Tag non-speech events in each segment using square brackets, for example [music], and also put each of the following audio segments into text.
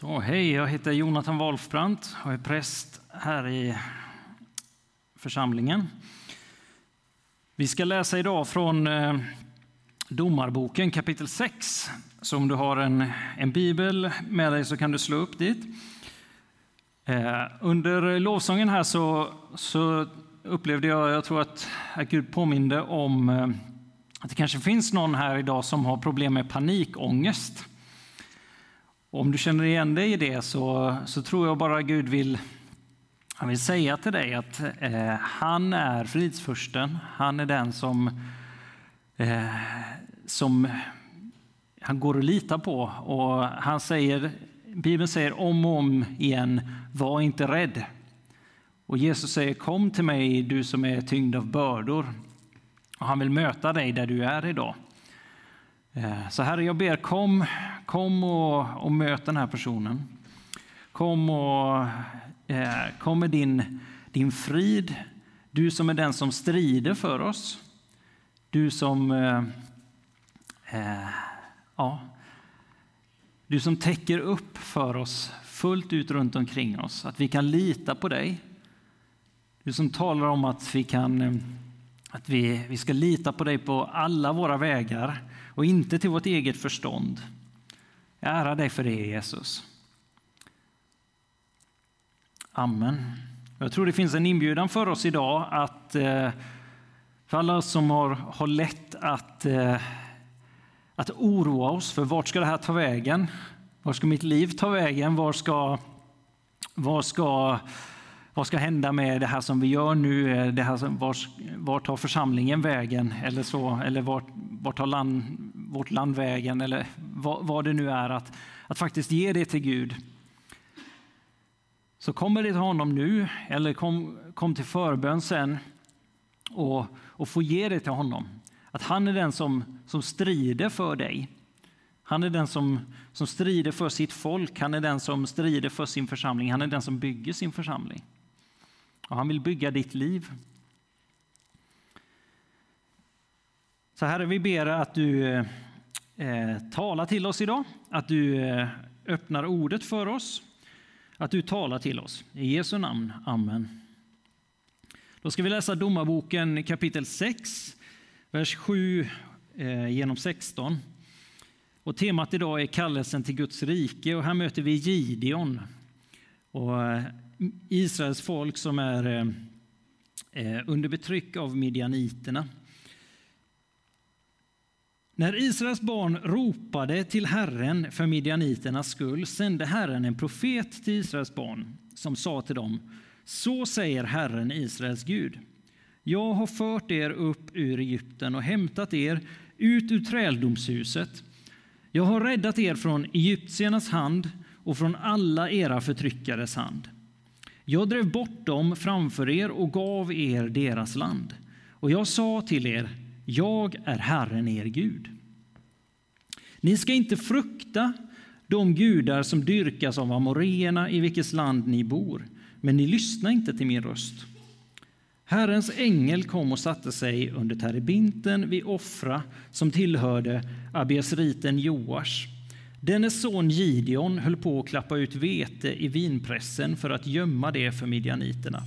Så, hej, jag heter Jonathan Wolfbrandt och är präst här i församlingen. Vi ska läsa idag från eh, Domarboken kapitel 6. Så om du har en, en bibel med dig så kan du slå upp dit. Eh, under lovsången här så, så upplevde jag, jag tror att, att Gud påminde om eh, att det kanske finns någon här idag som har problem med panikångest. Om du känner igen dig i det så, så tror jag bara Gud vill, han vill säga till dig att eh, han är fridsfursten. Han är den som, eh, som han går att lita på. Och han säger, Bibeln säger om och om igen, var inte rädd. Och Jesus säger kom till mig du som är tyngd av bördor. Och han vill möta dig där du är idag. Eh, så Herre, jag ber kom, kom och, och möt den här personen. Kom, och, eh, kom med din, din frid, du som är den som strider för oss. Du som, eh, eh, ja, du som täcker upp för oss fullt ut runt omkring oss, att vi kan lita på dig. Du som talar om att vi, kan, eh, att vi, vi ska lita på dig på alla våra vägar och inte till vårt eget förstånd. Jag ärar dig för det, Jesus. Amen. Jag tror det finns en inbjudan för oss idag att eh, för alla oss som har, har lätt att, eh, att oroa oss för vart ska det här ta vägen? Var ska mitt liv ta vägen? Var ska, var ska, vad ska hända med det här som vi gör nu? Eh, det här som, var, var tar församlingen vägen? Eller, så, eller vart, vart tar land, vårt land vägen? Eller vad, vad det nu är. Att, att faktiskt ge det till Gud. Så kommer det till honom nu, eller kom, kom till förbön sen och, och få ge det till honom. Att han är den som, som strider för dig. Han är den som, som strider för sitt folk, han är den som strider för sin församling, han är den som bygger sin församling. Och han vill bygga ditt liv. Så Herre, vi ber att du eh, talar till oss idag, att du eh, öppnar ordet för oss, att du talar till oss. I Jesu namn. Amen. Då ska vi läsa Domarboken kapitel 6, vers 7 eh, genom 16. Och temat idag är kallelsen till Guds rike och här möter vi Gideon. Och eh, Israels folk som är eh, eh, under betryck av midjaniterna. När Israels barn ropade till Herren för midjaniternas skull sände Herren en profet till Israels barn som sa till dem Så säger Herren, Israels Gud. Jag har fört er upp ur Egypten och hämtat er ut ur träldomshuset. Jag har räddat er från egyptiernas hand och från alla era förtryckares hand. Jag drev bort dem framför er och gav er deras land. Och jag sa till er, jag är Herren er Gud. Ni ska inte frukta de gudar som dyrkas av amoreerna i vilket land ni bor, men ni lyssnar inte till min röst. Herrens ängel kom och satte sig under terebinten vid Offra som tillhörde abiesriten Joars. Dennes son Gideon höll på att klappa ut vete i vinpressen för att gömma det för midjaniterna.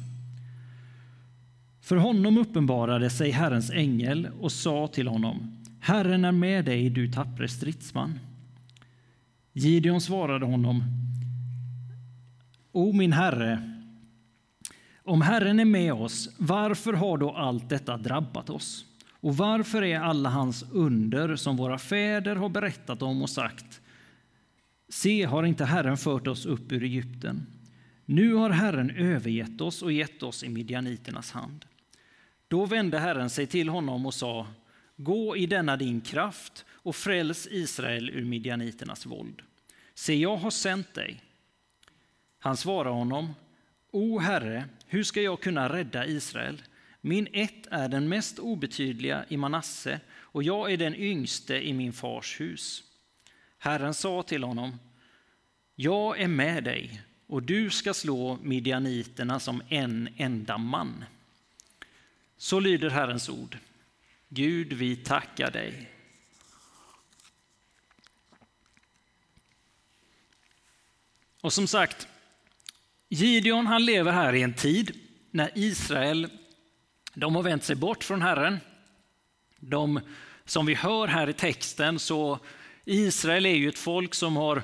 För honom uppenbarade sig Herrens ängel och sa till honom Herren är med dig, du tappre stridsman. Gideon svarade honom O min herre, om Herren är med oss, varför har då allt detta drabbat oss? Och varför är alla hans under som våra fäder har berättat om och sagt Se, har inte Herren fört oss upp ur Egypten? Nu har Herren övergett oss och gett oss i midjaniternas hand. Då vände Herren sig till honom och sa Gå i denna din kraft och fräls Israel ur midjaniternas våld. Se, jag har sänt dig. Han svarade honom O Herre, hur ska jag kunna rädda Israel? Min ett är den mest obetydliga i Manasse och jag är den yngste i min fars hus. Herren sa till honom, jag är med dig och du ska slå midjaniterna som en enda man. Så lyder Herrens ord. Gud, vi tackar dig. Och som sagt, Gideon han lever här i en tid när Israel de har vänt sig bort från Herren. De, som vi hör här i texten så Israel är ju ett folk som har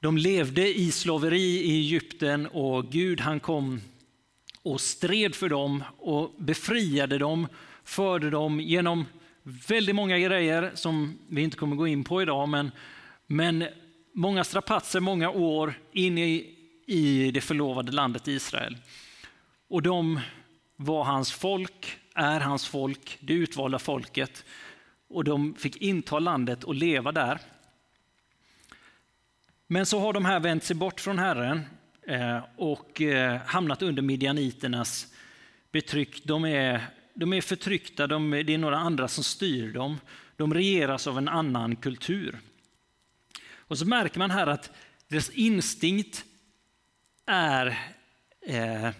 de levde i slaveri i Egypten och Gud han kom och stred för dem och befriade dem, förde dem genom väldigt många grejer som vi inte kommer gå in på idag, men, men många strapatser, många år in i, i det förlovade landet Israel. Och de var hans folk, är hans folk, det utvalda folket. Och de fick inta landet och leva där. Men så har de här vänt sig bort från Herren eh, och eh, hamnat under midjaniternas betryck. De är, de är förtryckta, de, det är några andra som styr dem. De regeras av en annan kultur. Och så märker man här att deras instinkt är eh,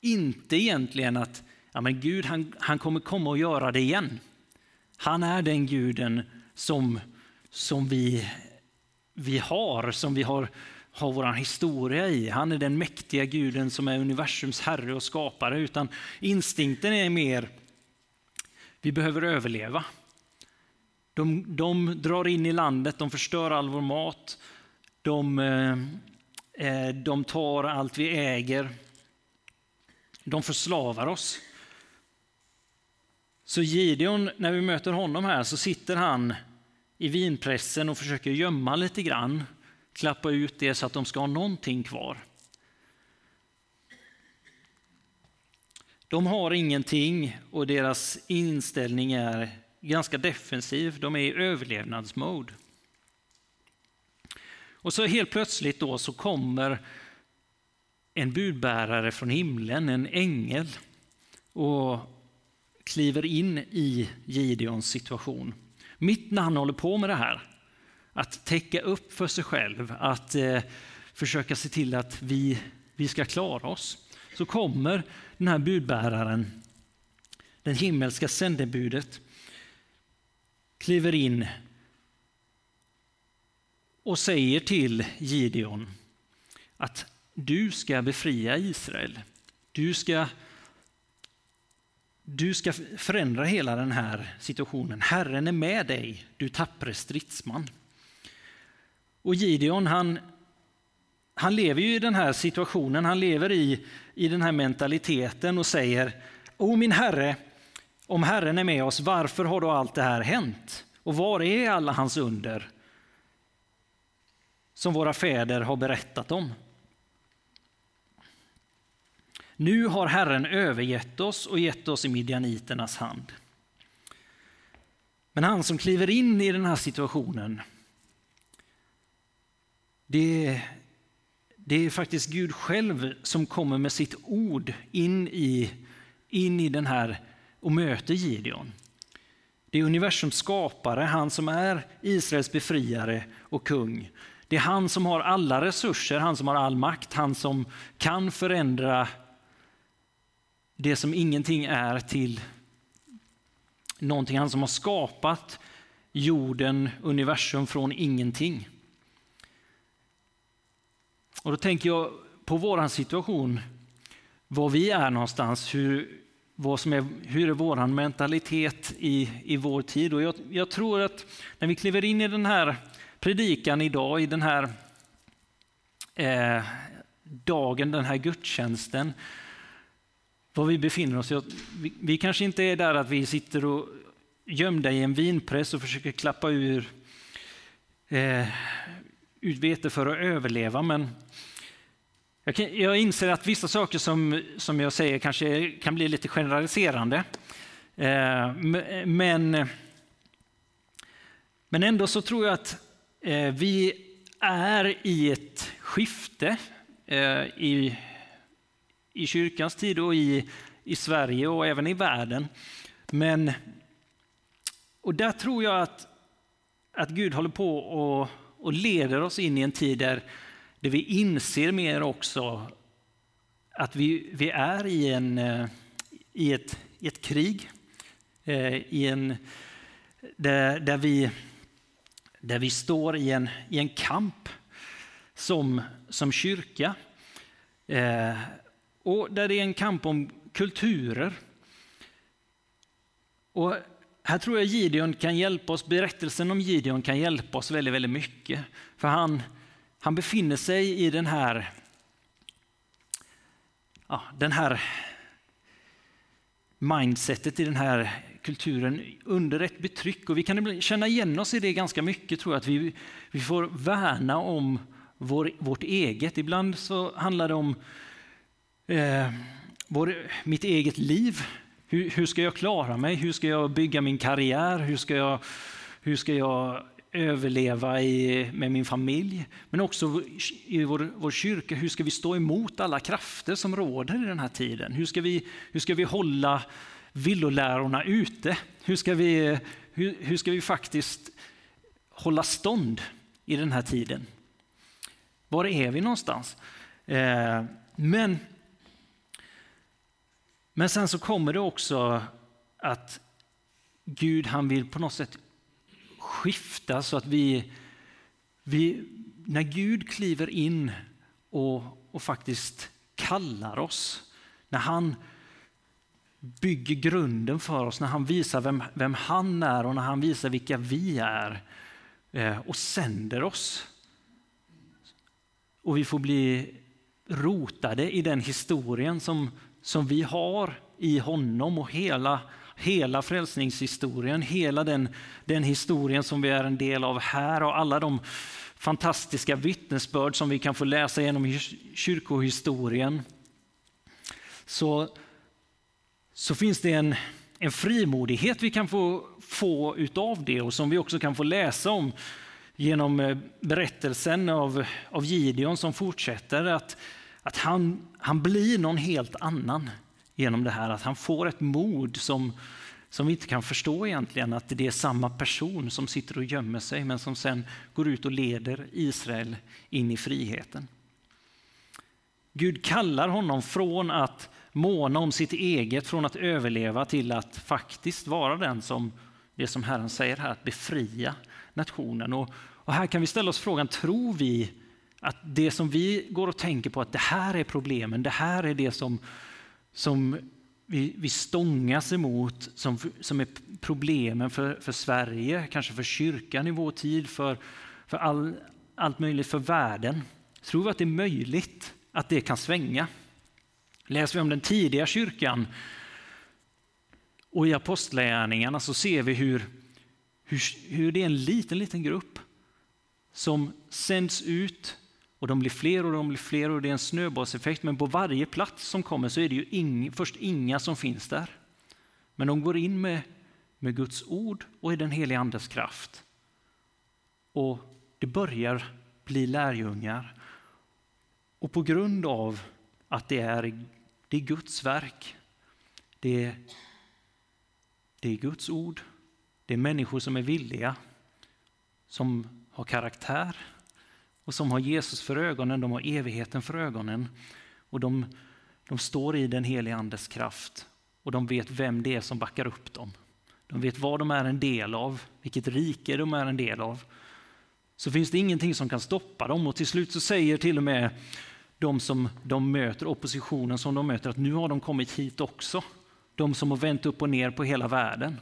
inte egentligen att ja, men Gud han, han kommer komma och göra det igen. Han är den guden som, som vi, vi har, som vi har, har vår historia i. Han är den mäktiga guden som är universums herre och skapare. Utan instinkten är mer, vi behöver överleva. De, de drar in i landet, de förstör all vår mat. De, eh, eh, de tar allt vi äger. De förslavar oss. Så Gideon, när vi möter honom här så sitter han i vinpressen och försöker gömma lite grann, klappa ut det så att de ska ha någonting kvar. De har ingenting och deras inställning är ganska defensiv. De är i överlevnadsmode. Och så helt plötsligt då så kommer en budbärare från himlen, en ängel, och kliver in i Gideons situation. Mitt när han håller på med det här, att täcka upp för sig själv, att eh, försöka se till att vi, vi ska klara oss, så kommer den här budbäraren, det himmelska sändebudet, kliver in och säger till Gideon att du ska befria Israel. Du ska, du ska förändra hela den här situationen. Herren är med dig, du tappre stridsman. Och Gideon, han, han lever ju i den här situationen, han lever i, i den här mentaliteten och säger, O min Herre, om Herren är med oss, varför har då allt det här hänt? Och var är alla hans under som våra fäder har berättat om? Nu har Herren övergett oss och gett oss i midjaniternas hand. Men han som kliver in i den här situationen, det, det är faktiskt Gud själv som kommer med sitt ord in i, in i den här och möter Gideon. Det är universums skapare, han som är Israels befriare och kung. Det är han som har alla resurser, han som har all makt, han som kan förändra det som ingenting är till någonting. Han som har skapat jorden, universum från ingenting. Och då tänker jag på vår situation, var vi är någonstans, hur, vad som är, hur är vår mentalitet i, i vår tid. Och jag, jag tror att när vi kliver in i den här predikan idag, i den här eh, dagen, den här gudstjänsten, var vi befinner oss. Vi, vi kanske inte är där att vi sitter och gömda i en vinpress och försöker klappa ur eh, ut vete för att överleva, men jag, kan, jag, inser att vissa saker som, som jag säger kanske kan bli lite generaliserande. Eh, men, men ändå så tror jag att eh, vi är i ett skifte eh, i i kyrkans tid och i, i Sverige och även i världen. Men, och där tror jag att, att Gud håller på och, och leder oss in i en tid där, där vi inser mer också att vi, vi är i, en, eh, i, ett, i ett krig. Eh, I en, där, där, vi, där vi står i en, i en kamp. som, som kyrka. Eh, och där det är en kamp om kulturer. Och här tror jag Gideon kan hjälpa oss, berättelsen om Gideon kan hjälpa oss väldigt, väldigt mycket. För han, han befinner sig i den här, ja, den här mindsetet, i den här kulturen under ett betryck. Och vi kan känna igen oss i det ganska mycket, tror jag, att vi, vi får värna om vår, vårt eget. Ibland så handlar det om eh, vår, mitt eget liv. Hur, hur, ska jag klara mig? Hur ska jag bygga min karriär? Hur ska jag, hur ska jag överleva i, med min familj? Men också i vår, vår kyrka, hur ska vi stå emot alla krafter som råder i den här tiden? Hur ska vi, hur ska vi hålla villolärorna ute? Hur ska vi, hur, hur ska vi faktiskt hålla stånd i den här tiden? Var är vi någonstans? Eh, men, men sen så kommer det också att Gud han vill på något sätt skifta så att vi, vi när Gud kliver in och, och faktiskt kallar oss, när han bygger grunden för oss, när han visar vem, vem han är och när han visar vilka vi är eh, och sänder oss. Och vi får bli rotade i den historien som, som vi har i honom och hela, hela frälsningshistorien, hela den, den historien som vi är en del av här och alla de fantastiska vittnesbörd som vi kan få läsa genom kyrkohistorien. Så så finns det en, en frimodighet vi kan få, få utav det och som vi också kan få läsa om genom eh, berättelsen av, av Gideon som fortsätter. Att, att han, han blir någon helt annan genom det här. Att han får ett mod som, som vi inte kan förstå egentligen. Att det är samma person som sitter och gömmer sig men som sen går ut och leder Israel in i friheten. Gud kallar honom från att måna om sitt eget från att överleva till att faktiskt vara den som, det som Herren säger här, att befria nationen. Och, och här kan vi ställa oss frågan, tror vi att det som vi går och tänker på, att det här är problemen, det här är det som, som vi, vi stångas emot, som, som är problemen för, för Sverige, kanske för kyrkan i vår tid, för, för all, allt möjligt för världen. Tror vi att det är möjligt att det kan svänga? Läser vi om den tidiga kyrkan och i apostlagärningarna så ser vi hur, hur, hur det är en liten, liten grupp som sänds ut och de blir fler och de blir fler och det är en snöbollseffekt. Men på varje plats som kommer så är det ju ing, först inga som finns där. Men de går in med, med Guds ord och i den heliga Andes kraft. Och det börjar bli lärjungar. Och på grund av att det är, det är Guds verk. Det är, det är Guds ord. Det är människor som är villiga, som har karaktär och som har Jesus för ögonen, de har evigheten för ögonen. Och de, de står i den helige Andes kraft och de vet vem det är som backar upp dem. De vet vad de är en del av, vilket rike de är en del av. Så finns det ingenting som kan stoppa dem och till slut så säger till och med de som de möter, oppositionen som de möter, att nu har de kommit hit också. De som har vänt upp och ner på hela världen.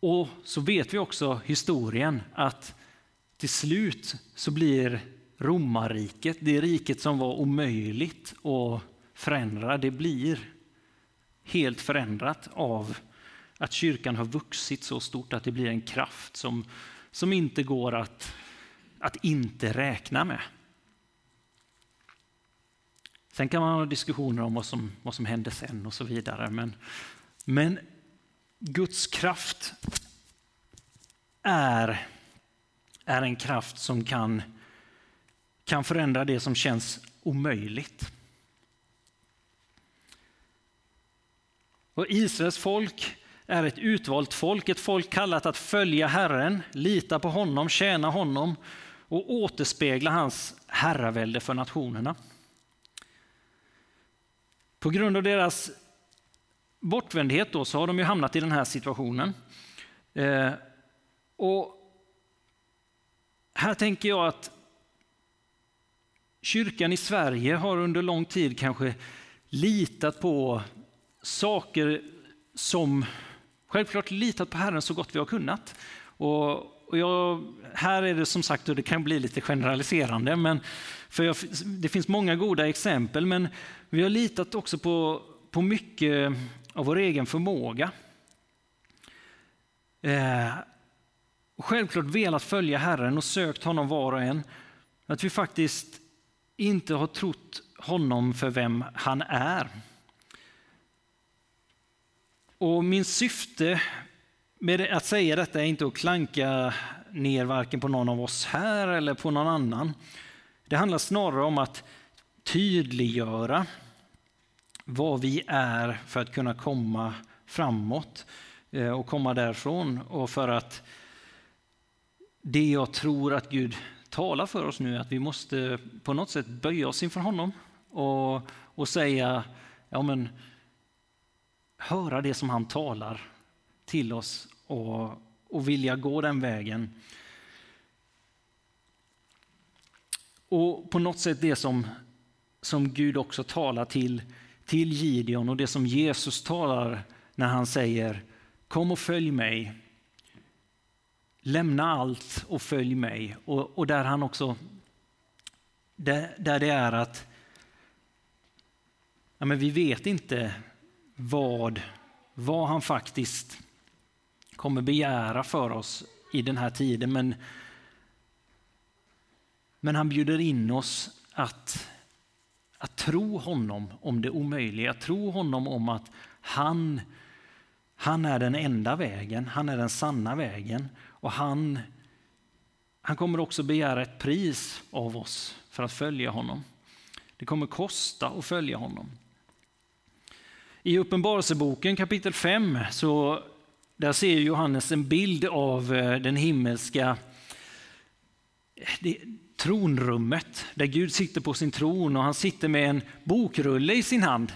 Och så vet vi också historien att till slut så blir romarriket, det riket som var omöjligt att förändra, det blir helt förändrat av att kyrkan har vuxit så stort att det blir en kraft som, som inte går att att inte räkna med. Sen kan man ha diskussioner om vad som, vad som hände sen och så vidare. Men, men Guds kraft är, är en kraft som kan, kan förändra det som känns omöjligt. Och Israels folk är ett utvalt folk, ett folk kallat att följa Herren, lita på honom, tjäna honom och återspegla hans herravälde för nationerna. På grund av deras bortvändhet då, så har de ju hamnat i den här situationen. Eh, och här tänker jag att kyrkan i Sverige har under lång tid kanske litat på saker som självklart litat på Herren så gott vi har kunnat. Och, och jag, här är det som sagt, och det kan bli lite generaliserande, men för jag, det finns många goda exempel, men vi har litat också på, på mycket av vår egen förmåga. Eh, självklart velat följa Herren och sökt honom var och en. Att vi faktiskt inte har trott honom för vem han är. Och min syfte med att säga detta är inte att klanka ner varken på någon av oss här eller på någon annan. Det handlar snarare om att tydliggöra vad vi är för att kunna komma framåt eh, och komma därifrån och för att det jag tror att Gud talar för oss nu är att vi måste på något sätt böja oss inför honom och, och säga, ja men höra det som han talar till oss och, och vilja gå den vägen. Och på något sätt det som, som Gud också talar till, till Gideon och det som Jesus talar när han säger kom och följ mig. Lämna allt och följ mig. Och, och där han också, där, där det är att ja, men vi vet inte vad, vad han faktiskt kommer begära för oss i den här tiden. Men, men han bjuder in oss att, att tro honom om det omöjliga, att tro honom om att han, han är den enda vägen, han är den sanna vägen och han, han kommer också begära ett pris av oss för att följa honom. Det kommer kosta att följa honom. I Uppenbarelseboken kapitel 5 så där ser Johannes en bild av eh, den himmelska det, tronrummet där Gud sitter på sin tron och han sitter med en bokrulle i sin hand.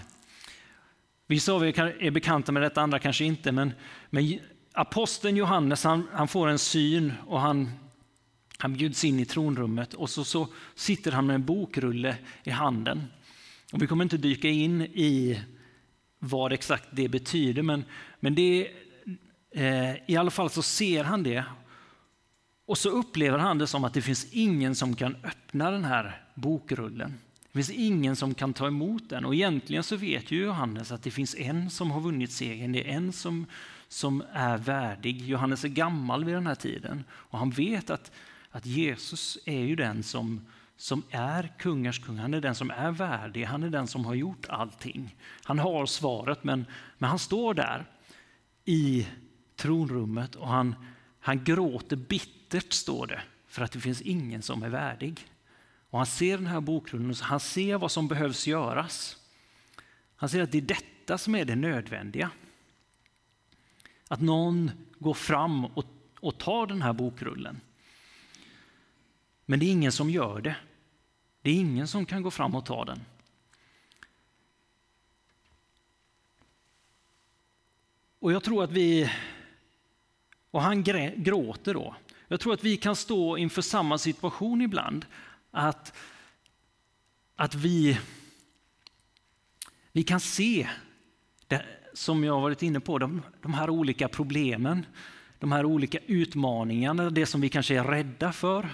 Vissa av er är bekanta med detta, andra kanske inte. Men, men aposteln Johannes han, han, får en syn och han, han bjuds in i tronrummet och så, så sitter han med en bokrulle i handen. Och vi kommer inte dyka in i vad exakt det betyder, men, men det, eh, i alla fall så ser han det. Och så upplever han det som att det finns ingen som kan öppna den här bokrullen. Det finns ingen som kan ta emot den. Och egentligen så vet ju Johannes att det finns en som har vunnit segern. Det är en som, som är värdig. Johannes är gammal vid den här tiden och han vet att, att Jesus är ju den som, som är kungars kung. Han är den som är värdig. Han är den som har gjort allting. Han har svaret, men, men han står där i tronrummet och han, han gråter bittert, står det, för att det finns ingen som är värdig. Och han ser den här bokrullen och han ser vad som behövs göras. Han ser att det är detta som är det nödvändiga. Att någon går fram och, och tar den här bokrullen. Men det är ingen som gör det. Det är ingen som kan gå fram och ta den. Och jag tror att vi, och han gråter då. Jag tror att vi kan stå inför samma situation ibland. Att, att vi, vi kan se, det, som jag varit inne på, de, de här olika problemen, de här olika utmaningarna, det som vi kanske är rädda för,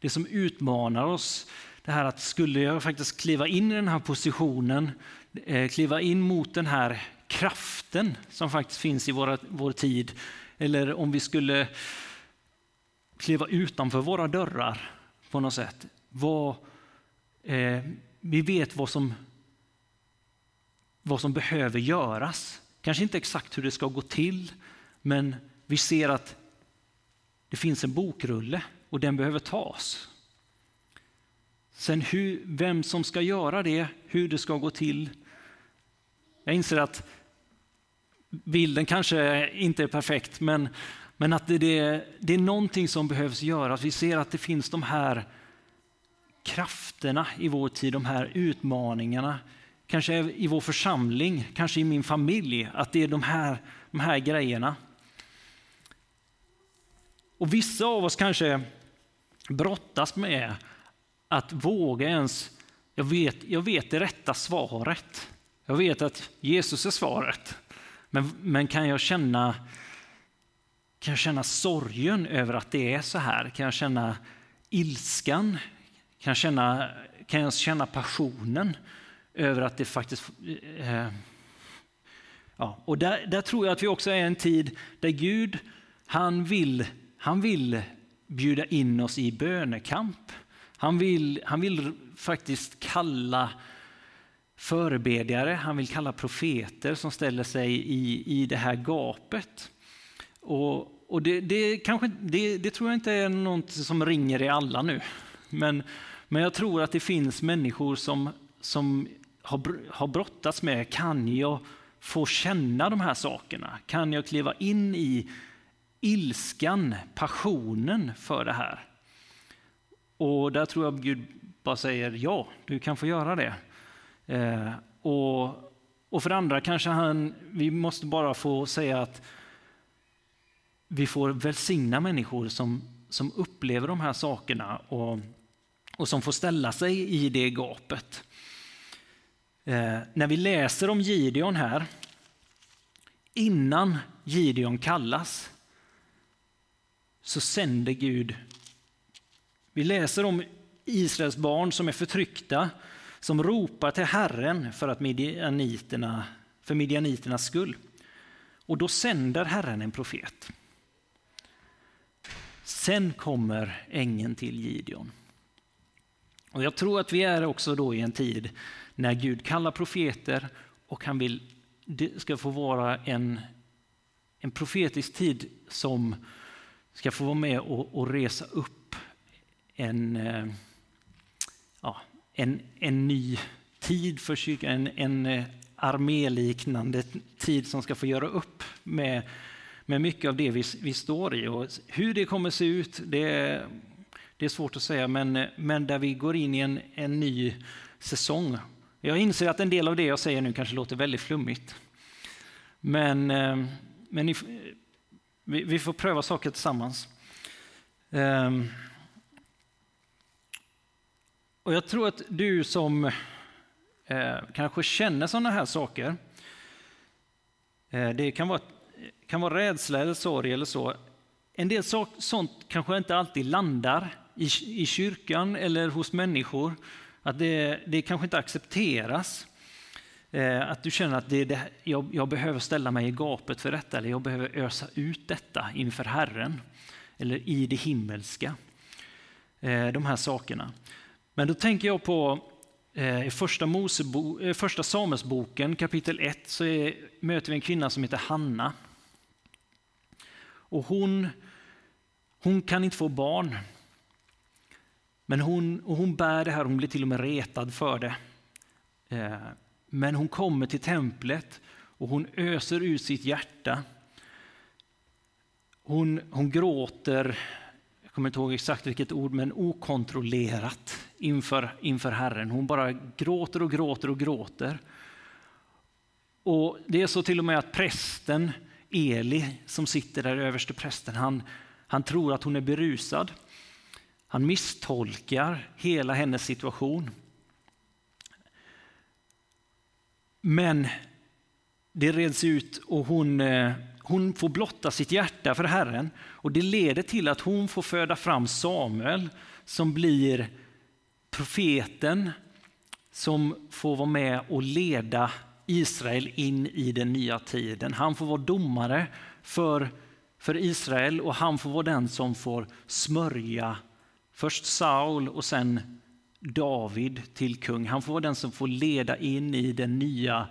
det som utmanar oss. Det här att skulle jag faktiskt kliva in i den här positionen, eh, kliva in mot den här kraften som faktiskt finns i våra, vår tid, eller om vi skulle kliva utanför våra dörrar på något sätt. Vad, eh, vi vet vad som, vad som behöver göras. Kanske inte exakt hur det ska gå till, men vi ser att det finns en bokrulle och den behöver tas. Sen hur, vem som ska göra det, hur det ska gå till. Jag inser att bilden kanske inte är perfekt, men, men att det, det, det är någonting som behövs göras. Vi ser att det finns de här krafterna i vår tid, de här utmaningarna. Kanske i vår församling, kanske i min familj, att det är de här, de här grejerna. Och vissa av oss kanske brottas med att våga ens, jag vet, jag vet det rätta svaret. Jag vet att Jesus är svaret. Men, men kan, jag känna, kan jag känna sorgen över att det är så här? Kan jag känna ilskan? Kan jag känna, kan jag känna passionen över att det faktiskt... Eh, ja, och där, där tror jag att vi också är en tid där Gud, han vill, han vill bjuda in oss i bönekamp. Han vill, han vill faktiskt kalla förebedjare, han vill kalla profeter som ställer sig i, i det här gapet. Och, och det, det, kanske, det, det tror jag inte är något som ringer i alla nu. Men, men jag tror att det finns människor som, som har, har brottats med, kan jag få känna de här sakerna? Kan jag kliva in i ilskan, passionen för det här? Och där tror jag Gud bara säger ja, du kan få göra det. Eh, och, och för andra kanske han, vi måste bara få säga att vi får välsigna människor som, som upplever de här sakerna och, och som får ställa sig i det gapet. Eh, när vi läser om Gideon här, innan Gideon kallas, så sänder Gud. Vi läser om Israels barn som är förtryckta, som ropar till Herren för, att midjaniterna, för midjaniternas skull. Och då sänder Herren en profet. Sen kommer ängeln till Gideon. Och jag tror att vi är också då i en tid när Gud kallar profeter och han vill det ska få vara en, en profetisk tid som ska få vara med och, och resa upp en, eh, ja, en, en ny tid för kyrkan, en, en eh, arméliknande tid som ska få göra upp med, med mycket av det vi, vi står i. Och hur det kommer se ut, det, det är svårt att säga, men, men där vi går in i en, en ny säsong. Jag inser att en del av det jag säger nu kanske låter väldigt flummigt. Men, eh, men ni, vi, vi får pröva saker tillsammans. Um, och jag tror att du som eh, kanske känner sådana här saker, eh, det kan vara, kan vara rädsla eller sorg eller så. En del så, sånt kanske inte alltid landar i, i kyrkan eller hos människor. Att det, det kanske inte accepteras. Eh, att du känner att det, det, jag, jag behöver ställa mig i gapet för detta, eller jag behöver ösa ut detta inför Herren, eller i det himmelska. Eh, de här sakerna. Men då tänker jag på eh, i första, Mosebo, eh, första Samuelsboken kapitel 1 så är, möter vi en kvinna som heter Hanna. Och hon, hon kan inte få barn. Men hon, och hon bär det här, hon blir till och med retad för det. Eh, men hon kommer till templet och hon öser ut sitt hjärta. Hon, hon gråter kommer inte ihåg exakt vilket ord, men okontrollerat inför, inför Herren. Hon bara gråter och gråter och gråter. Och Det är så till och med att prästen Eli som sitter där, överste prästen, han, han tror att hon är berusad. Han misstolkar hela hennes situation. Men det reds ut och hon, eh, hon får blotta sitt hjärta för Herren och det leder till att hon får föda fram Samuel som blir profeten som får vara med och leda Israel in i den nya tiden. Han får vara domare för, för Israel och han får vara den som får smörja först Saul och sen David till kung. Han får vara den som får leda in i den nya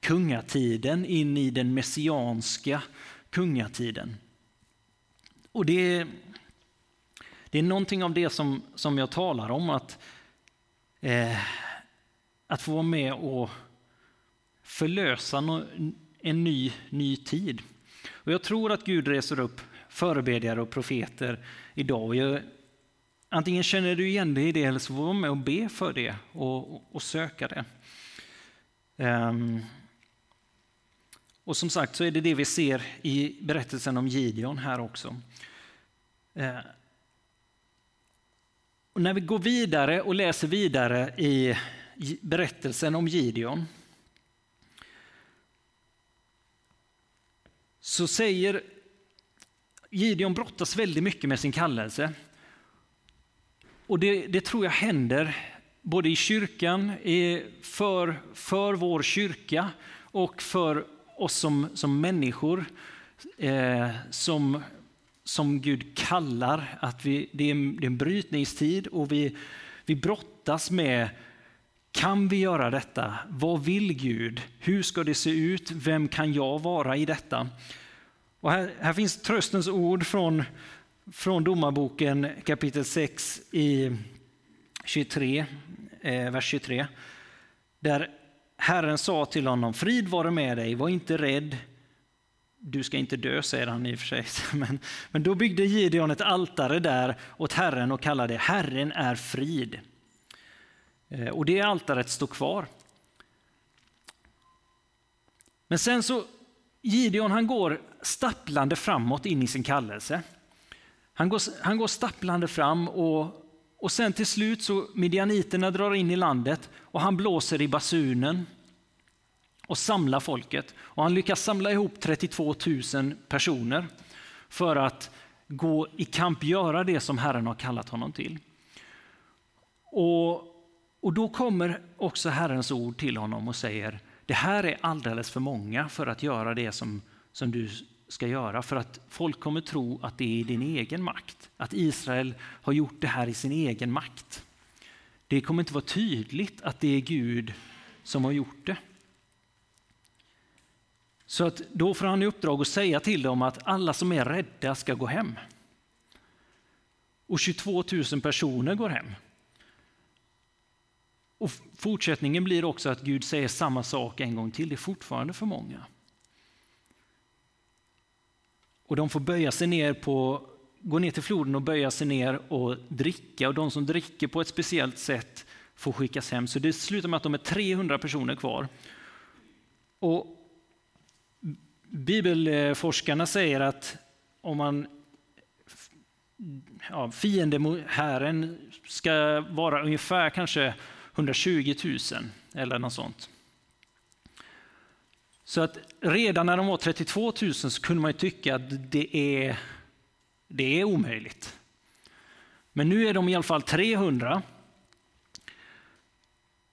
kungatiden, in i den messianska kungatiden. Och det, det är någonting av det som, som jag talar om, att, eh, att få vara med och förlösa no, en ny, ny tid. Och jag tror att Gud reser upp förebedjare och profeter idag. Jag, antingen känner du igen dig i det eller så får du vara med och be för det och, och, och söka det. Um, och som sagt så är det det vi ser i berättelsen om Gideon här också. Uh, och när vi går vidare och läser vidare i berättelsen om Gideon så säger Gideon brottas väldigt mycket med sin kallelse. Och det, det tror jag händer både i kyrkan, för, för vår kyrka och för oss som, som människor eh, som, som Gud kallar. Att vi, det, är en, det är en brytningstid och vi, vi brottas med kan vi göra detta? Vad vill Gud? Hur ska det se ut? Vem kan jag vara i detta? Och här, här finns tröstens ord från, från Domarboken kapitel 6 i 23, eh, vers 23. Där Herren sa till honom, frid vare med dig, var inte rädd. Du ska inte dö, säger han i och för sig. [laughs] Men, men då byggde Gideon ett altare där åt Herren och kallade det Herren är frid. Eh, och det altaret står kvar. Men sen så, Gideon han går stapplande framåt in i sin kallelse. Han går, han går stapplande fram och, och sen till slut så midjaniterna drar in i landet och han blåser i basunen och samla folket. Och han lyckas samla ihop 32 000 personer för att gå i kamp, göra det som Herren har kallat honom till. Och och då kommer också Herrens ord till honom och säger, det här är alldeles för många för att göra det som, som du ska göra, för att folk kommer tro att det är i din egen makt. Att Israel har gjort det här i sin egen makt. Det kommer inte vara tydligt att det är Gud som har gjort det. Så att då får han i uppdrag att säga till dem att alla som är rädda ska gå hem. Och 22 000 personer går hem. Och fortsättningen blir också att Gud säger samma sak en gång till. Det är fortfarande för många. Och de får böja sig ner på, gå ner till floden och böja sig ner och dricka. Och de som dricker på ett speciellt sätt får skickas hem. Så det slutar med att de är 300 personer kvar. Och Bibelforskarna säger att om man ja, fiendehären ska vara ungefär kanske 120 000 eller något sånt. Så att redan när de var 32 000 så kunde man tycka att det är, det är omöjligt. Men nu är de i alla fall 300.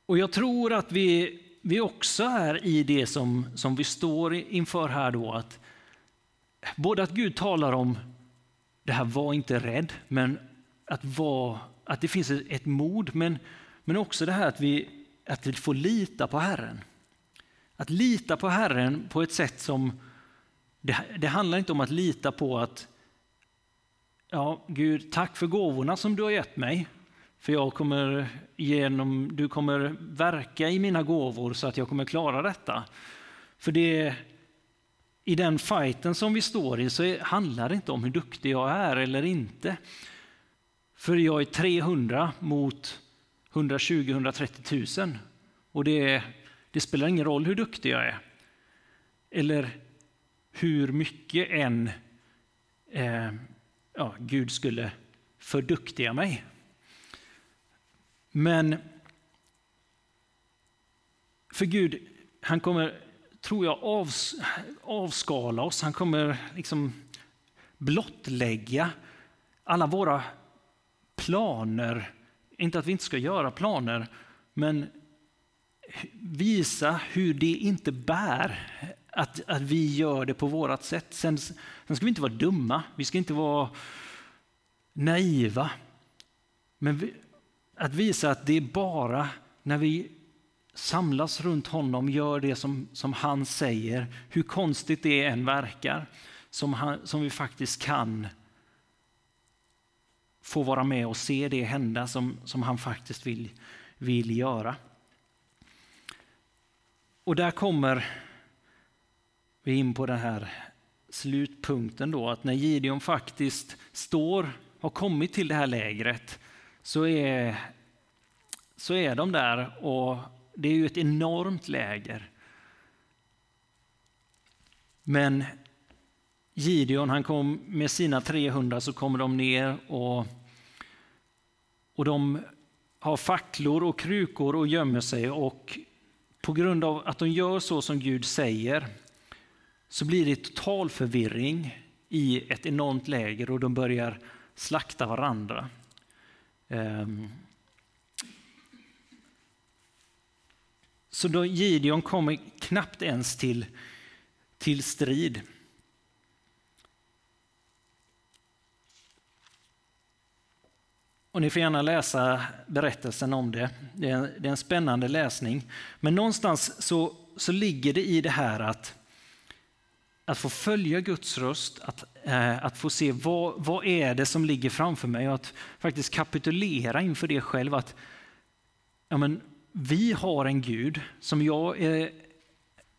Och jag tror att vi, vi också är i det som, som vi står inför här då. Att både att Gud talar om det här var inte rädd, men att, var, att det finns ett mod. Men men också det här att vi, att vi får lita på Herren. Att lita på Herren på ett sätt som, det, det handlar inte om att lita på att, ja Gud, tack för gåvorna som du har gett mig. För jag kommer genom, du kommer verka i mina gåvor så att jag kommer klara detta. För det, i den fighten som vi står i så handlar det inte om hur duktig jag är eller inte. För jag är 300 mot 120-130 000. Och det, det, spelar ingen roll hur duktig jag är. Eller hur mycket än eh, ja, Gud skulle förduktiga mig. Men för Gud, han kommer, tror jag, avs, avskala oss. Han kommer liksom blottlägga alla våra planer inte att vi inte ska göra planer, men visa hur det inte bär att, att vi gör det på vårt sätt. Sen, sen ska vi inte vara dumma, vi ska inte vara naiva. Men vi, att visa att det är bara när vi samlas runt honom, gör det som, som han säger, hur konstigt det än verkar, som, han, som vi faktiskt kan få vara med och se det hända som, som han faktiskt vill, vill göra. Och där kommer vi in på den här slutpunkten då, att när Gideon faktiskt står, har kommit till det här lägret, så är, så är de där och det är ju ett enormt läger. Men Gideon han kom med sina 300 så kommer de ner och och de har facklor och krukor och gömmer sig och på grund av att de gör så som Gud säger så blir det total förvirring i ett enormt läger och de börjar slakta varandra. Ehm. Så då Gideon kommer knappt ens till, till strid. Och ni får gärna läsa berättelsen om det. Det är, det är en spännande läsning. Men någonstans så, så ligger det i det här att, att få följa Guds röst, att, eh, att få se vad, vad är det som ligger framför mig och att faktiskt kapitulera inför det själv. Att ja, men, vi har en Gud som jag eh,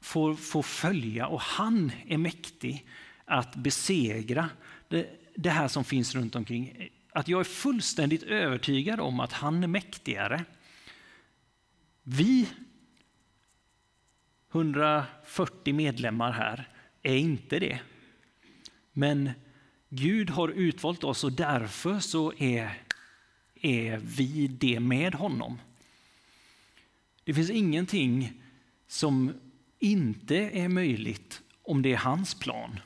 får, får följa och han är mäktig att besegra det, det här som finns runt omkring att jag är fullständigt övertygad om att han är mäktigare. Vi 140 medlemmar här är inte det. Men Gud har utvalt oss och därför så är, är vi det med honom. Det finns ingenting som inte är möjligt om det är hans plan.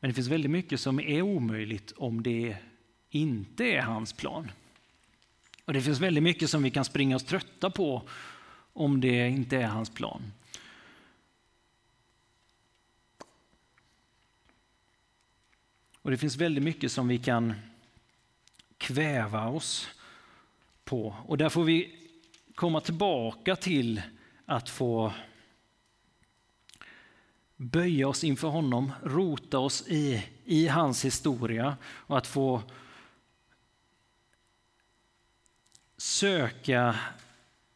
Men det finns väldigt mycket som är omöjligt om det inte är hans plan. Och Det finns väldigt mycket som vi kan springa oss trötta på om det inte är hans plan. Och Det finns väldigt mycket som vi kan kväva oss på. Och där får vi komma tillbaka till att få böja oss inför honom, rota oss i, i hans historia och att få söka,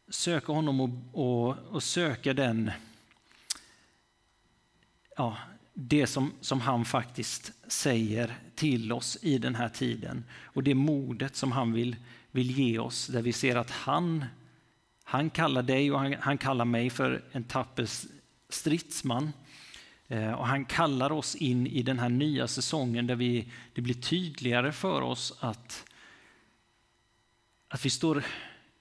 söka honom och, och, och söka den, ja, det som, som han faktiskt säger till oss i den här tiden. Och det modet som han vill, vill ge oss, där vi ser att han, han kallar dig och han, han kallar mig för en tapper stridsman. Eh, och han kallar oss in i den här nya säsongen där vi, det blir tydligare för oss att att vi står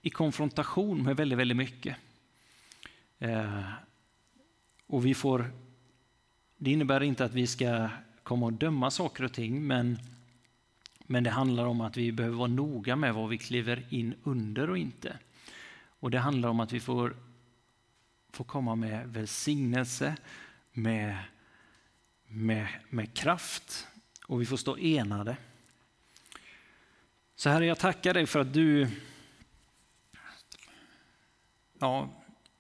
i konfrontation med väldigt, väldigt mycket. Eh, och vi får, det innebär inte att vi ska komma och döma saker och ting, men, men det handlar om att vi behöver vara noga med vad vi kliver in under och inte. Och det handlar om att vi får, får komma med välsignelse, med, med, med kraft och vi får stå enade. Så Herre, jag tackar dig för att du, ja,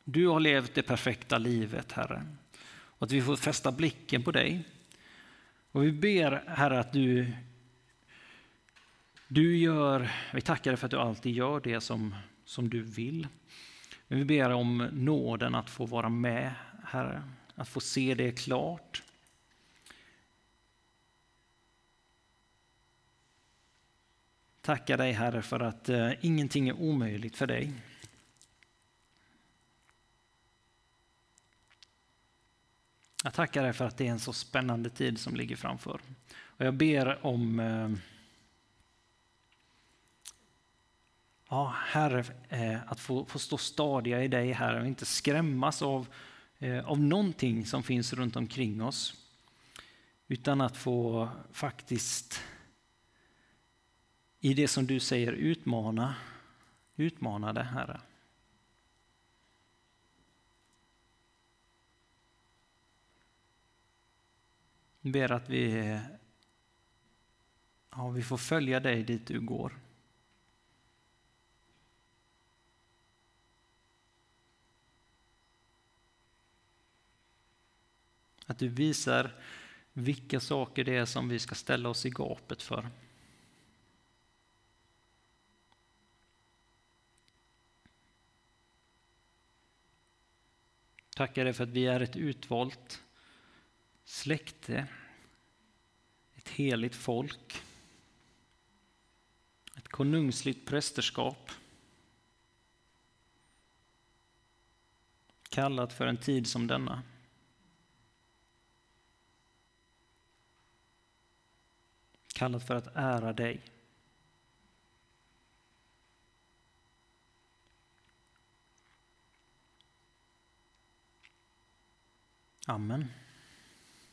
du har levt det perfekta livet, Herre. Och att vi får fästa blicken på dig. Och vi ber, Herre, att du, du gör, vi tackar dig för att du alltid gör det som, som du vill. Men vi ber om nåden att få vara med, Herre, att få se det klart. Tackar dig Herre för att eh, ingenting är omöjligt för dig. Jag tackar dig för att det är en så spännande tid som ligger framför. Och jag ber om eh, ja, Herre, eh, att få, få stå stadiga i dig Herre och inte skrämmas av, eh, av någonting som finns runt omkring oss. Utan att få faktiskt i det som du säger utmana, utmana det, Herre. Ber att vi, ja, vi får följa dig dit du går. Att du visar vilka saker det är som vi ska ställa oss i gapet för. Tackar dig för att vi är ett utvalt släkte, ett heligt folk, ett konungsligt prästerskap kallat för en tid som denna. Kallat för att ära dig. Amen.